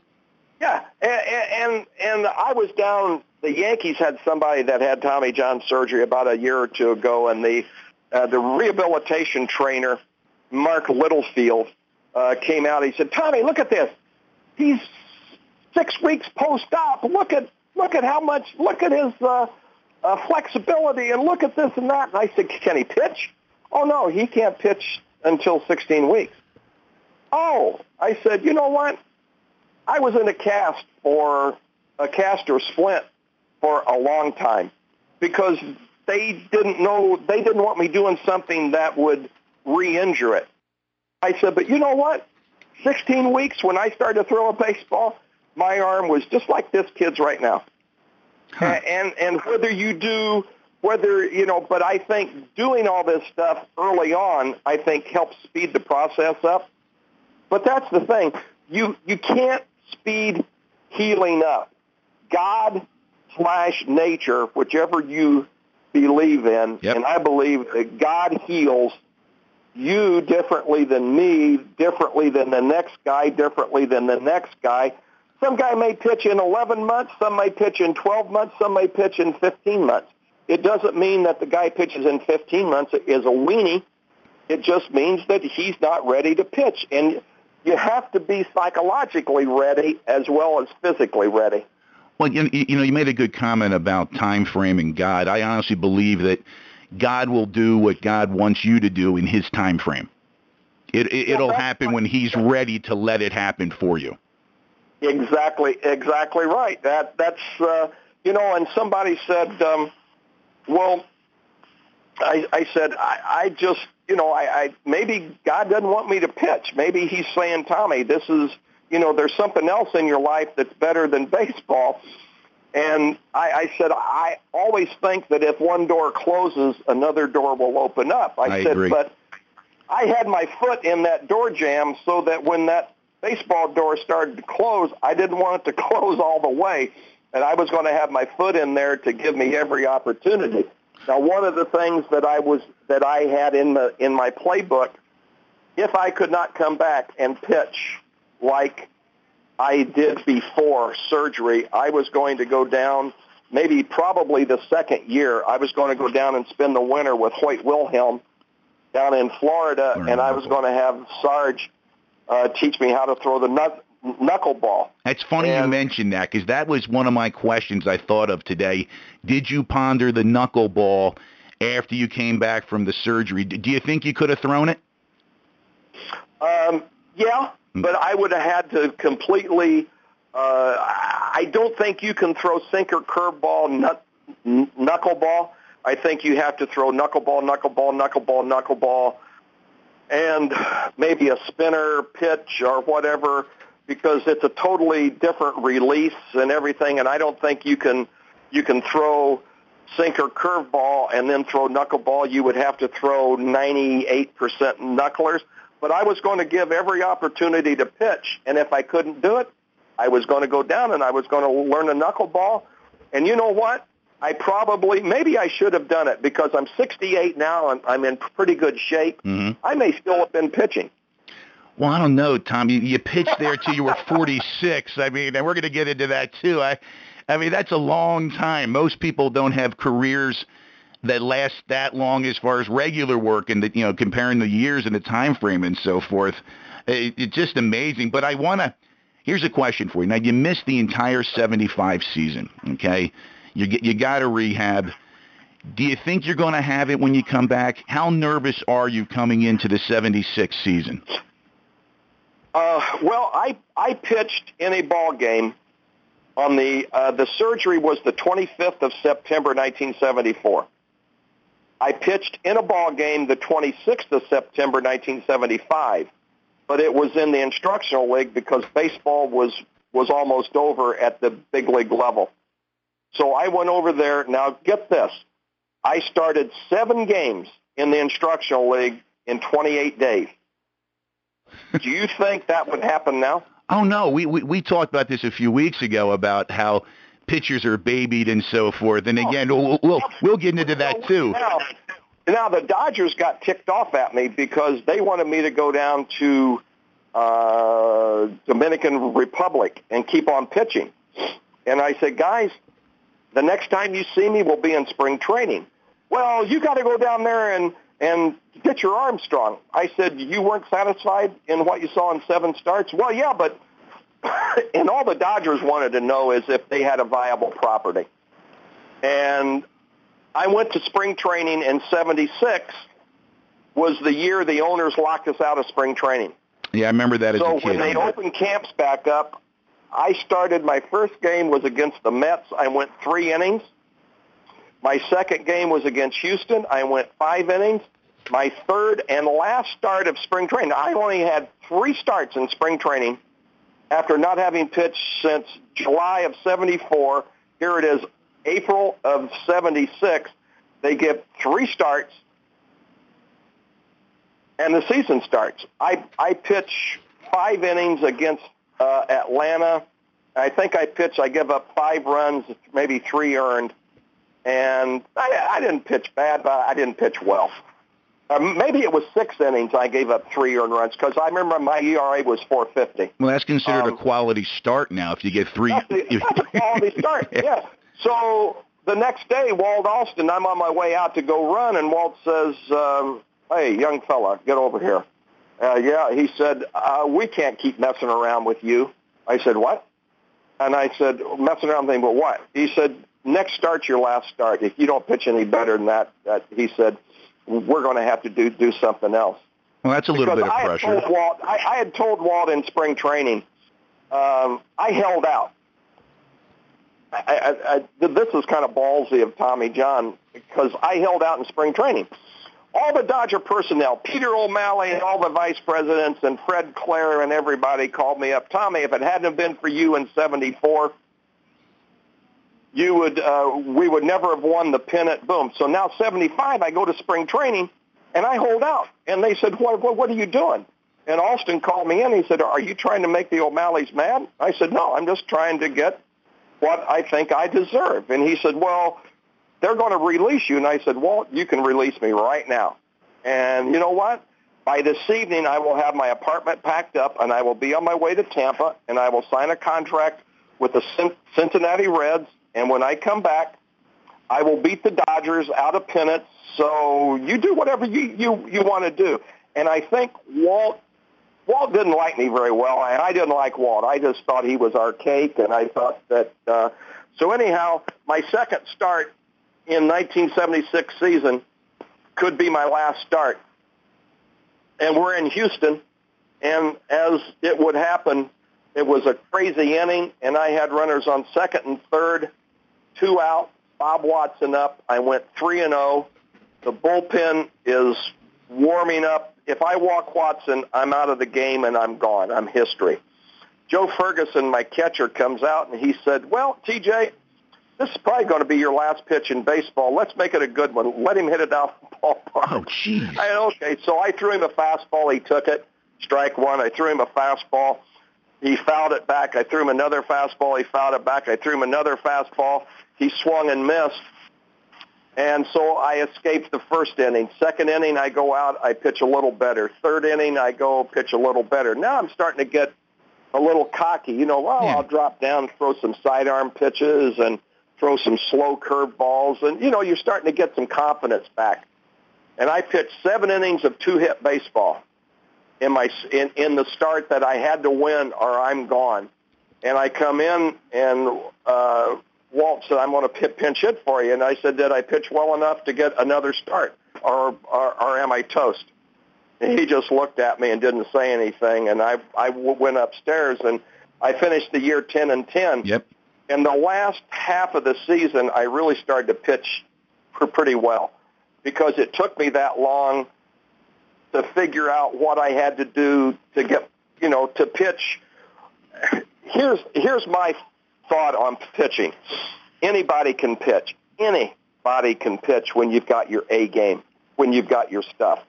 Yeah, and, and and I was down. The Yankees had somebody that had Tommy John surgery about a year or two ago, and the uh, the rehabilitation trainer Mark Littlefield uh, came out. He said, "Tommy, look at this. He's six weeks post-op. Look at look at how much. Look at his uh, uh, flexibility, and look at this and that." And I said, "Can he pitch?" "Oh no, he can't pitch until 16 weeks." Oh, I said, "You know what? I was in a cast for a cast or splint for a long time because they didn't know they didn't want me doing something that would re-injure it. I said, but you know what? 16 weeks when I started to throw a baseball, my arm was just like this kid's right now. Huh. And and whether you do whether you know, but I think doing all this stuff early on, I think helps speed the process up. But that's the thing. You you can't speed healing up. God slash nature, whichever you believe in, yep. and I believe that God heals you differently than me, differently than the next guy, differently than the next guy. Some guy may pitch in 11 months, some may pitch in 12 months, some may pitch in 15 months. It doesn't mean that the guy pitches in 15 months is a weenie. It just means that he's not ready to pitch. And you have to be psychologically ready as well as physically ready. Well, you, you know, you made a good comment about time frame and God. I honestly believe that God will do what God wants you to do in His time frame. It, it will happen when He's ready to let it happen for you. Exactly, exactly right. That that's uh, you know, and somebody said, um, well, I, I said I, I just you know I, I maybe God doesn't want me to pitch. Maybe He's saying, Tommy, this is you know, there's something else in your life that's better than baseball. And I, I said, I always think that if one door closes, another door will open up. I, I said, agree. but I had my foot in that door jamb so that when that baseball door started to close, I didn't want it to close all the way. And I was going to have my foot in there to give me every opportunity. Now, one of the things that I was that I had in the in my playbook, if I could not come back and pitch like I did before surgery, I was going to go down. Maybe probably the second year, I was going to go down and spend the winter with Hoyt Wilhelm down in Florida, and I was going to have Sarge uh, teach me how to throw the knuck- knuckleball. That's funny you mentioned that because that was one of my questions I thought of today. Did you ponder the knuckleball after you came back from the surgery? Do you think you could have thrown it? Um, yeah, but I would have had to completely. Uh, I don't think you can throw sinker, curveball, nut, knuckleball. I think you have to throw knuckleball, knuckleball, knuckleball, knuckleball, and maybe a spinner, pitch, or whatever, because it's a totally different release and everything. And I don't think you can you can throw sinker curveball and then throw knuckleball. You would have to throw 98% knucklers. But I was going to give every opportunity to pitch, and if I couldn't do it, I was going to go down and I was going to learn a knuckleball. And you know what? I probably, maybe I should have done it because I'm 68 now and I'm in pretty good shape. hmm I may still have been pitching. Well, I don't know, Tom. You, you pitched there till you were 46. I mean, and we're going to get into that too. I, I mean, that's a long time. Most people don't have careers that last that long as far as regular work and the, you know comparing the years and the time frame and so forth. It, it's just amazing. But I want to. Here's a question for you. Now you missed the entire 75 season. Okay, you get you got to rehab. Do you think you're going to have it when you come back? How nervous are you coming into the 76 season? Uh, well, I I pitched in a ball game on the uh, the surgery was the 25th of September 1974. I pitched in a ball game the 26th of September 1975, but it was in the instructional league because baseball was was almost over at the big league level. So I went over there. Now get this, I started seven games in the instructional league in 28 days. Do you think that would happen now? Oh no, we, we we talked about this a few weeks ago about how pitchers are babied and so forth. And again, we'll we'll, we'll get into that too. Now, now the Dodgers got ticked off at me because they wanted me to go down to uh, Dominican Republic and keep on pitching. And I said, guys, the next time you see me, we'll be in spring training. Well, you got to go down there and and get your arm strong. I said, you weren't satisfied in what you saw in seven starts. Well, yeah, but and all the Dodgers wanted to know is if they had a viable property. And I went to spring training in 76 was the year the owners locked us out of spring training. Yeah, I remember that as So a kid. when they opened camps back up, I started my first game was against the Mets. I went three innings. My second game was against Houston. I went five innings. My third and last start of spring training, I only had three starts in spring training after not having pitched since July of 74. Here it is, April of 76. They give three starts and the season starts. I, I pitch five innings against uh, Atlanta. I think I pitch, I give up five runs, maybe three earned. And I, I didn't pitch bad, but I didn't pitch well. Uh, maybe it was six innings I gave up three earned runs because I remember my ERA was 450. well, that's considered um, a quality start now. If you get three, That's a, that's a quality start, yeah. So the next day, Walt Alston, I'm on my way out to go run, and Walt says, um, hey, young fella, get over here. Uh, yeah, he said, uh, we can't keep messing around with you. I said, what? And I said, messing around with him, but what? He said, next start's your last start. If you don't pitch any better than that, that he said, we're going to have to do do something else. well, that's a little Because bit of I had pressure. told Walt, I, I had told Walt in spring training um, I held out. I, I, this is kind of ballsy of Tommy John because I held out in spring training. All the Dodger personnel, Peter O'Malley and all the vice presidents and Fred Claire and everybody called me up. Tommy, if it hadn't been for you in 74, you would, uh, we would never have won the pennant. Boom. So now 75, I go to spring training and I hold out. And they said, what, what, what are you doing? And Alston called me in. He said, are you trying to make the O'Malleys mad? I said, no, I'm just trying to get what I think I deserve. And he said, well, they're going to release you. And I said, Walt, you can release me right now. And you know what? By this evening, I will have my apartment packed up, and I will be on my way to Tampa, and I will sign a contract with the Cincinnati Reds. And when I come back, I will beat the Dodgers out of pennants. So you do whatever you you, you want to do. And I think Walt Walt didn't like me very well, and I didn't like Walt. I just thought he was archaic, and I thought that. Uh, so anyhow, my second start in 1976 season could be my last start, and we're in Houston, and as it would happen, it was a crazy inning, and I had runners on second and third, two out, Bob Watson up. I went three and zero. Oh. The bullpen is warming up if I walk Watson, I'm out of the game and I'm gone. I'm history. Joe Ferguson, my catcher, comes out and he said, well, TJ, this is probably going to be your last pitch in baseball. Let's make it a good one. Let him hit it down the ballpark. Oh, jeez. Okay, so I threw him a fastball. He took it. Strike one. I threw him a fastball. He fouled it back. I threw him another fastball. He fouled it back. I threw him another fastball. He swung and missed. And so I escaped the first inning. Second inning, I go out, I pitch a little better. Third inning, I go pitch a little better. Now I'm starting to get a little cocky. You know, well, yeah. I'll drop down, throw some sidearm pitches, and throw some slow curve balls, and you know, you're starting to get some confidence back. And I pitched seven innings of two-hit baseball in my in in the start that I had to win or I'm gone. And I come in and uh, Walt said, I'm going to pinch hit for you. And I said, did I pitch well enough to get another start or, or, or am I toast? And he just looked at me and didn't say anything. And I, I went upstairs and I finished the year 10 and 10. Yep. In the last half of the season, I really started to pitch pretty well because it took me that long to figure out what I had to do to get, you know, to pitch. Here's here's my thought on pitching. Anybody can pitch. Anybody can pitch when you've got your A game, when you've got your stuff.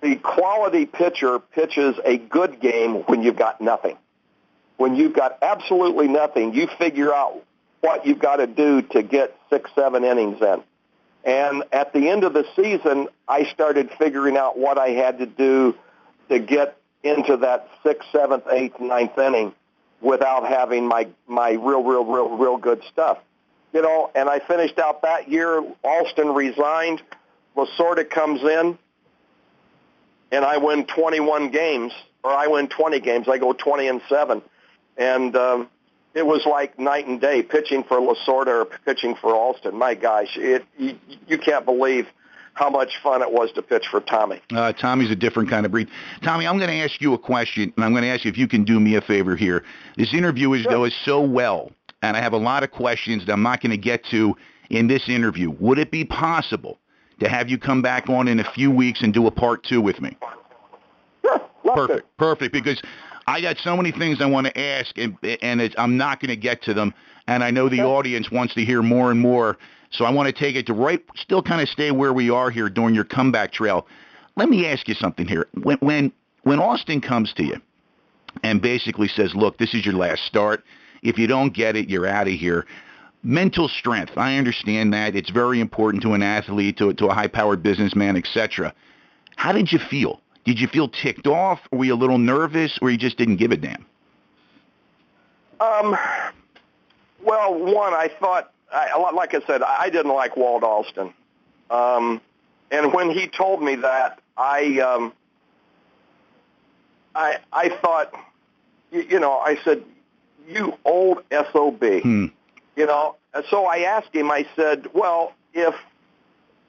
The quality pitcher pitches a good game when you've got nothing. When you've got absolutely nothing, you figure out what you've got to do to get six, seven innings in. And at the end of the season, I started figuring out what I had to do to get into that sixth, seventh, eighth, ninth inning without having my my real, real, real, real good stuff. You know, and I finished out that year. Alston resigned. Lasorda comes in, and I win 21 games, or I win 20 games. I go 20 and seven, and um, it was like night and day pitching for Lasorda or pitching for Alston. My gosh, it you, you can't believe how much fun it was to pitch for Tommy. Uh, Tommy's a different kind of breed. Tommy, I'm going to ask you a question, and I'm going to ask you if you can do me a favor here. This interview is sure. goes so well, and I have a lot of questions that I'm not going to get to in this interview. Would it be possible to have you come back on in a few weeks and do a part two with me? Sure, perfect, it. perfect. Because I got so many things I want to ask, and and I'm not going to get to them. And I know the audience wants to hear more and more. So I want to take it to right, still kind of stay where we are here during your comeback trail. Let me ask you something here. When when when Alston comes to you and basically says, "Look, this is your last start. If you don't get it, you're out of here." Mental strength. I understand that it's very important to an athlete, to to a high-powered businessman, etc. How did you feel? Did you feel ticked off? Were you a little nervous, or you just didn't give a damn? Um. Well, one, I thought I, like I said, I didn't like Walt Alston. Um, and when he told me that, I, um, I, I thought, you, you know, I said, you old SOB. Hmm. You know, and so I asked him, I said, well, if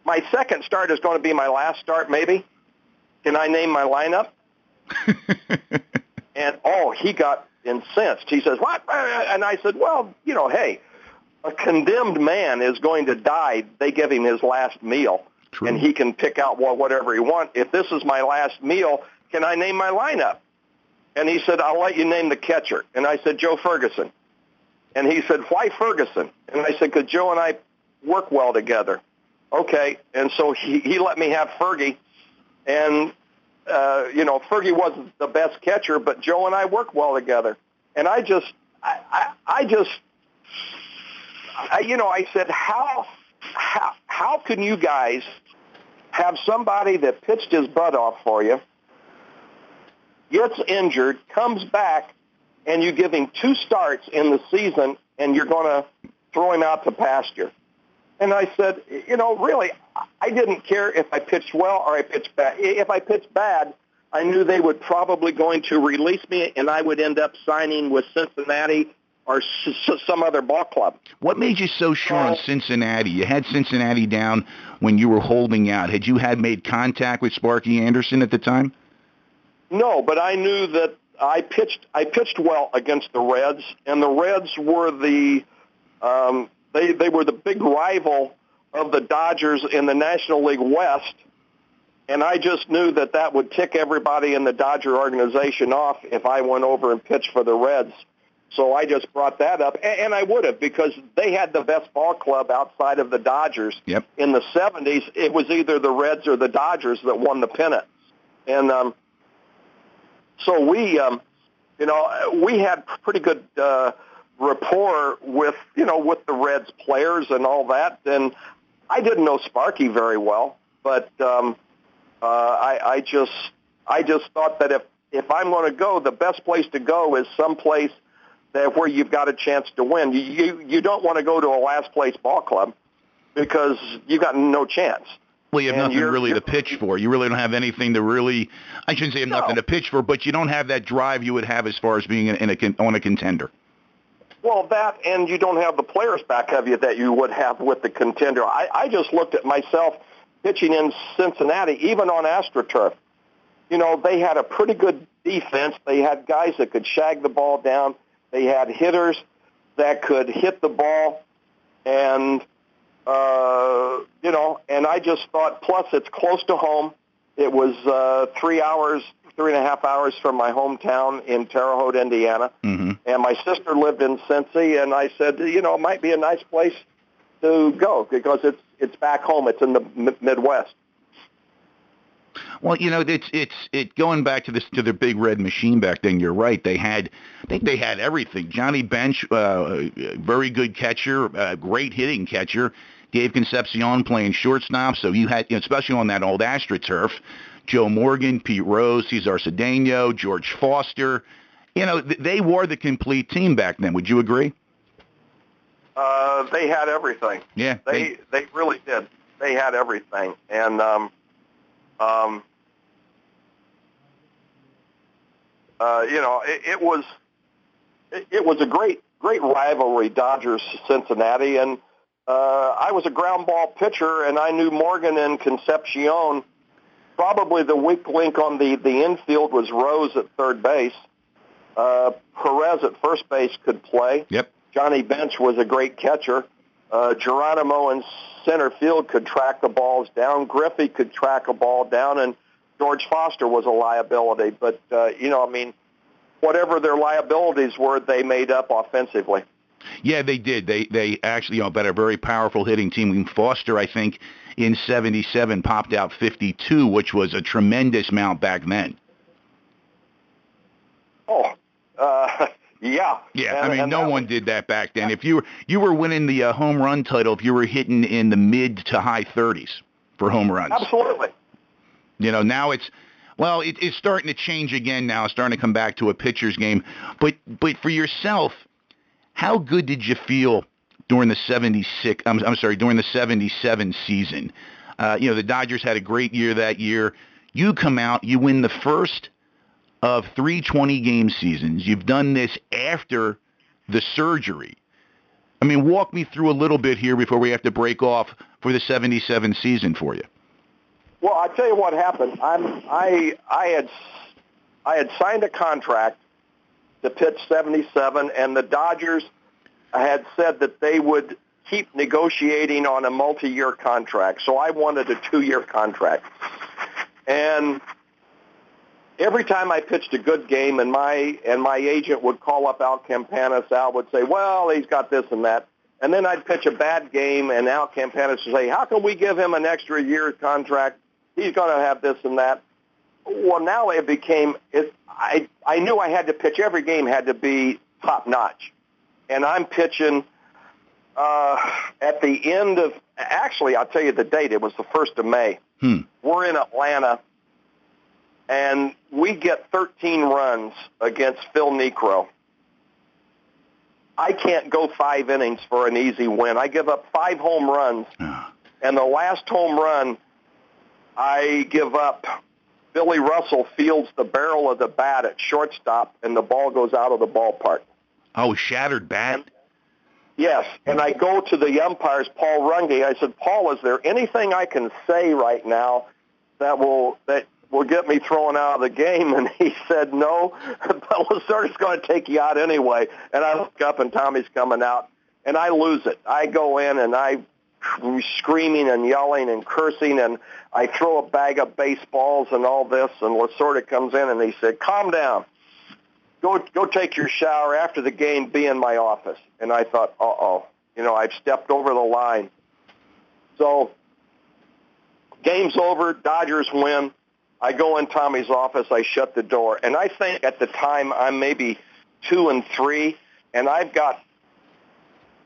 my second start is going to be my last start, maybe, can I name my lineup? And oh, he got incensed. He says, "What?" And I said, "Well, you know, hey, a condemned man is going to die. They give him his last meal, True. and he can pick out whatever he wants. If this is my last meal, can I name my lineup?" And he said, "I'll let you name the catcher." And I said, "Joe Ferguson." And he said, "Why Ferguson?" And I said, "Because Joe and I work well together." Okay, and so he he let me have Fergie, and uh, you know, Fergie wasn't the best catcher, but Joe and I work well together. And I just, I, I, I just, I, you know, I said, how, how, how can you guys have somebody that pitched his butt off for you, gets injured, comes back, and you give him two starts in the season, and you're going to throw him out to pasture? And I said, you know, really, I didn't care if I pitched well or I pitched bad. If I pitched bad, I knew they would probably going to release me, and I would end up signing with Cincinnati or s- some other ball club. What made you so sure on Cincinnati? You had Cincinnati down when you were holding out. Had you had made contact with Sparky Anderson at the time? No, but I knew that I pitched. I pitched well against the Reds, and the Reds were the um, they they were the big rival of the Dodgers in the National League West. And I just knew that that would tick everybody in the Dodger organization off if I went over and pitched for the Reds. So I just brought that up, and, and I would have because they had the best ball club outside of the Dodgers. Yep. In the '70s, it was either the Reds or the Dodgers that won the pennant, and um, so we, um, you know, we had pretty good uh, rapport with, you know, with the Reds players and all that. And I didn't know Sparky very well, but um, uh, I, I just, I just thought that if if I'm going to go, the best place to go is someplace that where you've got a chance to win. You you, don't want to go to a last place ball club because you've got no chance. Well, you have And nothing you're- really to you're- pitch for. You really don't have anything to really. I shouldn't say you have nothing to pitch for, but you don't have that drive you would have as far as being in a con- on a contender. Well, that and you don't have the players back of you that you would have with the contender. I, I just looked at myself pitching in Cincinnati, even on AstroTurf. You know, they had a pretty good defense. They had guys that could shag the ball down. They had hitters that could hit the ball, and uh, you know, and I just thought. Plus, it's close to home. It was uh, three hours, three and a half hours from my hometown in Terre Haute, Indiana hmm and my sister lived in Cincy, and I said, you know, it might be a nice place to go because it's it's back home. It's in the M- Midwest. Well, you know, it's it's it going back to this to the big red machine back then. You're right. They had, I think they had everything. Johnny Bench, uh, very good catcher, uh, great hitting catcher. Dave Concepcion playing shortstop. So you had, you know, especially on that old AstroTurf, Joe Morgan, Pete Rose, Cesar Cedeno, George Foster. You know, th- they were the complete team back then. Would you agree? Uh, they had everything. Yeah. They they really did. They had everything, and um, um, uh, you know, it, it was it, it was a great great rivalry, Dodgers Cincinnati, and uh, I was a ground ball pitcher, and I knew Morgan and Concepcion. Probably the weak link on the the infield was Rose at third base. Uh, Perez at first base could play. Yep. Johnny Bench was a great catcher. Uh, Geronimo in center field could track the balls down. Griffey could track a ball down, and George Foster was a liability. But uh, you know, I mean, whatever their liabilities were, they made up offensively. Yeah, they did. They they actually, you know, but a very powerful hitting team. Foster, I think, in '77 popped out 52, which was a tremendous amount back then. Oh, uh, yeah. Yeah, And- I mean, no one was- did that back then. If you were you were winning the uh, home run title, if you were hitting in the mid to high 30s for home runs. Absolutely. You know, now it's well, it, it's starting to change again now. It's starting to come back to a pitcher's game. But but for yourself, how good did you feel during the 76 I'm, I'm sorry, during the 77 season? Uh, you know, the Dodgers had a great year that year. You come out, you win the first of three 20 game seasons. You've done this after the surgery. I mean, walk me through a little bit here before we have to break off for the 77 season for you. Well, I tell you what happened. I'm I I had I had signed a contract to pitch 77, and the Dodgers had said that they would keep negotiating on a multi-year contract. So I wanted a two-year contract. And every time I pitched a good game and my and my agent would call up Al Campanis, Al would say, well, he's got this and that. And then I'd pitch a bad game and Al Campanis would say, how can we give him an extra year contract? He's going to have this and that. Well, now it became, it, I, I knew I had to pitch. Every game had to be top notch. And I'm pitching uh, at the end of, actually, I'll tell you the date. It was the 1st of May. Hmm. We're in Atlanta, and we get 13 runs against Phil Niekro. I can't go five innings for an easy win. I give up five home runs, and the last home run I give up, Billy Russell fields the barrel of the bat at shortstop, and the ball goes out of the ballpark. Oh, shattered bat. Yes, and I go to the umpires, Paul Runge. I said, Paul, is there anything I can say right now that will that will get me thrown out of the game? And he said, No, but Lasorda's going to take you out anyway. And I look up, and Tommy's coming out, and I lose it. I go in, and I screaming and yelling and cursing, and I throw a bag of baseballs and all this. And Lasorda comes in, and he said, Calm down go go take your shower after the game. Be in my office. And I thought, uh oh, you know, I've stepped over the line. So game's over. Dodgers win. I go in Tommy's office. I shut the door, and I think at the time I'm maybe two and three, and I've got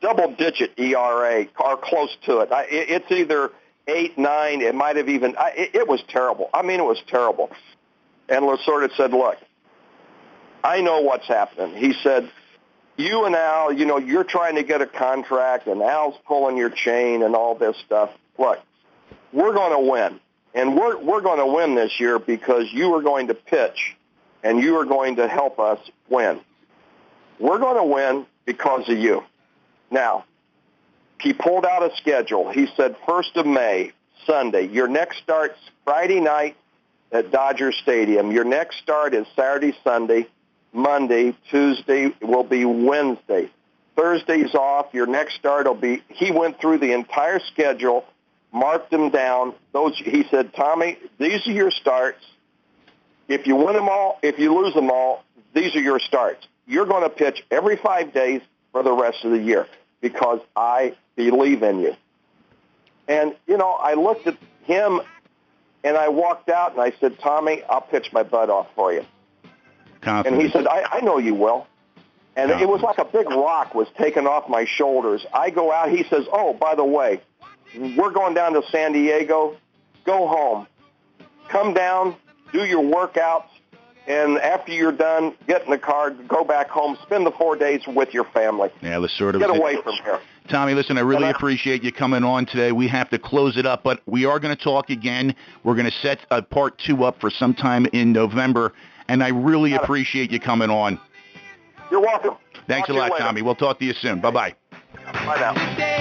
double-digit ERA or close to it. I, it it's either eight, nine. It might have even. I, it, it was terrible. I mean, it was terrible. And Lasorda said, "Look, I know what's happening. He said, you and Al, you know, you're trying to get a contract and Al's pulling your chain and all this stuff. Look, we're going to win. And we're, we're going to win this year because you are going to pitch and you are going to help us win. We're going to win because of you. Now, he pulled out a schedule. He said 1st of May, Sunday. Your next start's Friday night at Dodger Stadium. Your next start is Saturday, Sunday. Monday, Tuesday will be Wednesday. Thursday's off. Your next start will be. He went through the entire schedule, marked them down. Those he said, Tommy, these are your starts. If you win them all, if you lose them all, these are your starts. You're going to pitch every five days for the rest of the year because I believe in you. And you know, I looked at him and I walked out and I said, Tommy, I'll pitch my butt off for you. Confidence. And he said, I, I know you will. And it was like a big rock was taken off my shoulders. I go out. He says, oh, by the way, we're going down to San Diego. Go home. Come down, do your workouts, and after you're done, get in the car, go back home, spend the four days with your family. yeah, Lasorda. Get was- away from here. Tommy, listen, I really appreciate you coming on today. We have to close it up, but we are going to talk again. We're going to set a part two up for sometime in November, and I really appreciate you coming on. You're welcome. Thanks Talk a lot. Tommy. We'll talk to you soon. Bye-bye. Bye now.